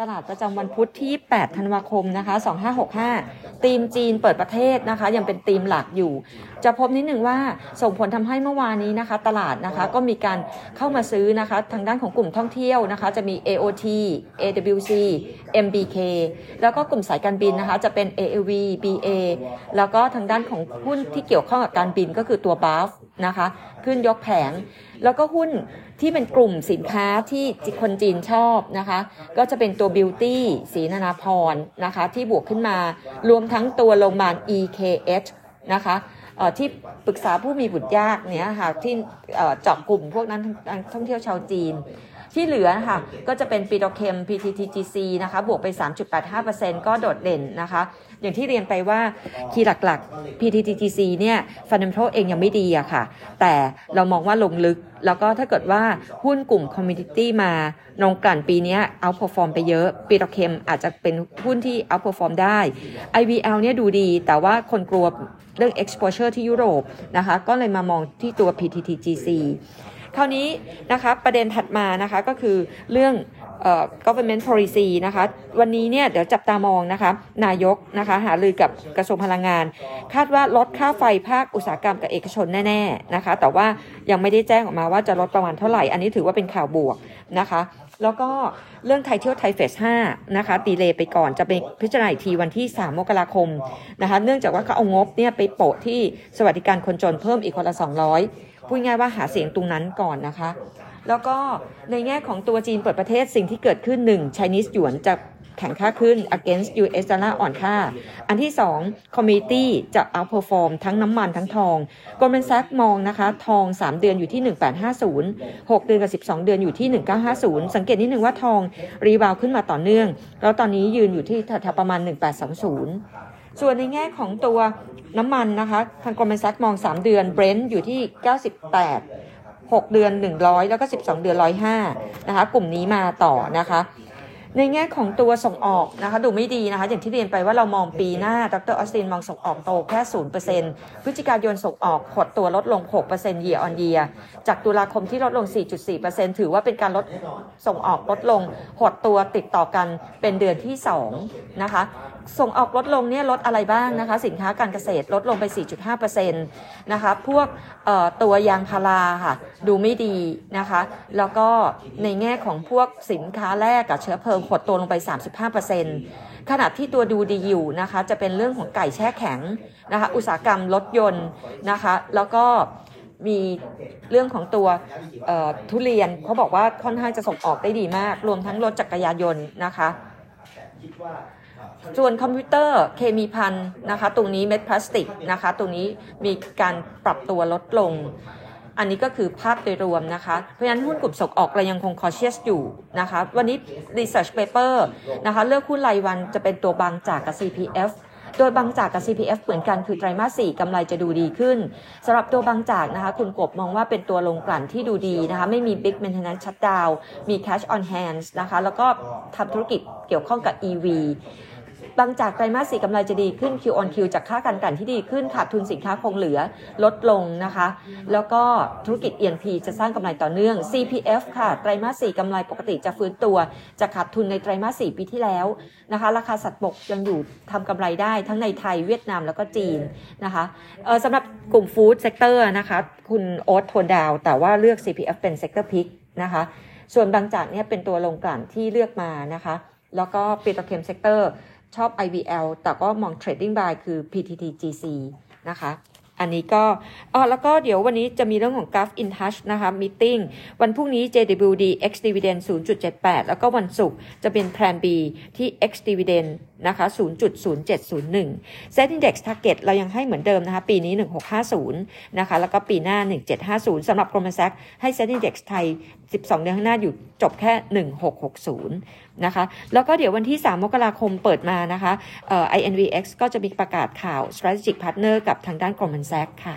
ตลาดประจำวันพุธที่ 8 ธันวาคมนะคะ 2565 ตีมจีนเปิดประเทศนะคะ ยังเป็นตีมหลักอยู่ จะพบนิดหนึ่งว่าส่งผลทำให้เมื่อวานนี้นะคะ ตลาดนะคะก็มีการเข้ามาซื้อนะคะ ทางด้านของกลุ่มท่องเที่ยวนะคะ จะมี AOT AWC MBK แล้วก็กลุ่มสายการบินนะคะ จะเป็น AAV BA แล้วก็ทางด้านของหุ้นที่เกี่ยวข้องกับการบินก็คือตัว BAF นะคะ ขึ้นยกแผง แล้วก็หุ้นที่เป็นกลุ่มสินค้าที่คนจีนชอบนะคะ ก็จะเป็นตัวบิวตี้สีนานาพรนะคะที่บวกขึ้นมา รวมทั้งตัวโรงพยาบาล EKH นะคะที่ปรึกษาผู้มีบุตรยากเนี่ยค่ะที่เจาะกลุ่มพวกนั้นท่องเที่ยวชาวจีน ที่เหลือนะคะก็จะเป็นปีโตเคม PTTGC นะคะบวกไป 3.85%ก็โดดเด่นนะคะ อย่างที่เรียนไปว่าคีย์หลักๆ PTTGC เนี่ยfundamental เองยังไม่ดีอะค่ะ แต่เรามองว่าลงลึกแล้วก็ถ้าเกิดว่าหุ้นกลุ่มคอมมิ n ิตี้มาลงกลั่นปีนี้เอาพอฟอร์มไปเยอะปีโตเคมอาจจะเป็นหุ้นที่ outperform ได้ IVL เนี่ยดูดี แต่ว่าคนกลัวเรื่อง exposure ที่ยุโรปนะคะ ก็เลยมามองที่ตัว PTTGC คราวนี้นะคะประเด็นถัดมานะคะก็คือเรื่อง government policy นะคะ วันนี้เนี่ยเดี๋ยวจับตามองนะคะ นายกนะคะ หารือกับกระทรวงพลังงาน คาดว่าลดค่าไฟภาคอุตสาหกรรมกับเอกชนแน่ๆนะคะ แต่ว่ายังไม่ได้แจ้งออกมาว่าจะลดประมาณเท่าไหร่ อันนี้ถือว่าเป็นข่าวบวกนะคะแล้วก็เรื่องไทยเที่ยวไทยเฟส5นะคะตีเลยไปก่อนจะไปพิจารณาอีกทีวันที่ 3 มกราคมนะคะเนื่องจากว่าเขาเอางบเนี่ยไปโปะที่สวัสดิการคนจนเพิ่มอีกคนละ 200พูดง่ายว่าหาเสียงตรงนั้นก่อนนะคะ แล้วก็ในแง่ของตัวจีนเปิดประเทศสิ่งที่เกิดขึ้นหนึ่ง Chinese หยวนจะแข่งค่าขึ้น against US dollar อ่อนค่า อันที่ 2 community จะ outperform ทั้งน้ำมันทั้งทอง Goldman Sachs มองนะคะ ทอง 3 เดือนอยู่ที่ 1850 6 เดือนกับ 12 เดือนอยู่ที่ 1950 สังเกตนิดนึงว่าทองรีบาวขึ้นมาต่อเนื่อง แล้วตอนนี้ยืนอยู่ที่แถวประมาณ 1820 ส่วนในแง่ของตัวน้ำมันนะคะ ทาง Goldman Sachs มอง 3 เดือน Brent อยู่ที่ 98 6 เดือน 100 แล้วก็ 12 เดือน 105นะคะกลุ่มนี้มาต่อนะคะในแง่ของตัวส่งออกนะคะดูไม่ดีนะคะอย่างที่เรียนไปว่าเรามองปีหน้าดรออสตินมองส่งออกโตแค่0%พฤศจิกายนส่งออกหดตัวลดลง6% year on year จากตุลาคมที่ลดลง 4.4%ถือว่าเป็นการลดส่งออกลดลงหดตัวติดต่อกันเป็นเดือนที่2นะคะ ส่งออกลดลงเนี่ยลดอะไรบ้างนะคะ สินค้าการเกษตรลดลงไป 4.5%นะคะพวกตัวยางพาราค่ะดูไม่ดีนะคะ แล้วก็ในแง่ของพวกสินค้าแรกกับเชื้อเพลิงหดตัวลงไป 35%ขณะที่ตัวดูดีอยู่นะคะจะเป็นเรื่องของไก่แช่แข็งนะคะอุตสาหกรรมรถยนต์นะคะแล้วก็มีเรื่องของตัวทุเรียนเขาบอกว่าค่อนข้างจะส่งออกได้ดีมาก รวมทั้งรถจักรยานยนต์นะคะ ส่วนคอมพิวเตอร์เคมีพันนะคะตรงนี้เม็ดพลาสติกนะคะตรงนี้มีการปรับตัวลดลง อันนี้ก็คือภาพโดยรวมนะคะ เพราะฉะนั้นหุ้นกลุ่มส่งออกเรายังคงคอเชียสอยู่นะคะ วันนี้ Research Paper นะคะเลือกหุ้นรายวันจะเป็นตัวบางจากกับ CPF โดยบางจากกับ CPF เหมือนกันคือไตรมาส4กำไรจะดูดีขึ้นสำหรับตัวบางจากนะคะ คุณกบมองว่าเป็นตัวลงกลั่นที่ดูดีนะคะ ไม่มี Big Maintenance Shutdown มี Cash on hands นะคะ แล้วก็ทำธุรกิจเกี่ยวข้องกับ EV บางจากไตรมาสสี่กำไรจะดีขึ้น Q on Q จากค่าการกลั่นที่ดีขึ้นขาดทุนสินค้าคงเหลือลดลงนะคะ แล้วก็ธุรกิจ E&P จะสร้างกำไรต่อเนื่อง CPF ค่ะ ไตรมาสสี่กำไรปกติจะฟื้นตัวจากขาดทุนในไตรมาสสี่ปีที่แล้วนะคะ ราคาสัตว์บกยังอยู่ทำกำไรได้ทั้งในไทยเวียดนามแล้วก็จีนนะคะสำหรับกลุ่ม food sector นะคะ คุณโอ๊ต tone down แต่ว่าเลือก CPF เป็น sector pick นะคะ ส่วนบางจากเนี่ยเป็นตัวโรงกลั่นที่เลือกมานะคะ แล้วก็ petrochem sector ชอบ IVL แต่ก็มอง Trading Buy คือ PTTGC นะคะอันนี้ก็อ๋อแล้วก็เดี๋ยววันนี้จะมีเรื่องของ Gulf Intouch นะคะ meeting วันพรุ่งนี้ JWD X Dividend 0.78 แล้วก็วันศุกร์จะเป็น Plan B ที่ X Dividend นะคะ 0.0701 SET Index Target เรายังให้เหมือนเดิมนะคะ ปีนี้ 1650 นะคะ แล้วก็ปีหน้า 1750 สำหรับ Goldman Sachs ให้ Set Index ไทย 12 เดือนข้างหน้าอยู่จบแค่ 1660 นะคะ แล้วก็เดี๋ยววันที่ 3 มกราคมเปิดมานะคะ INVX ก็จะมีประกาศข่าว Strategic Partner กับทางด้าน Goldman Sachs ค่ะ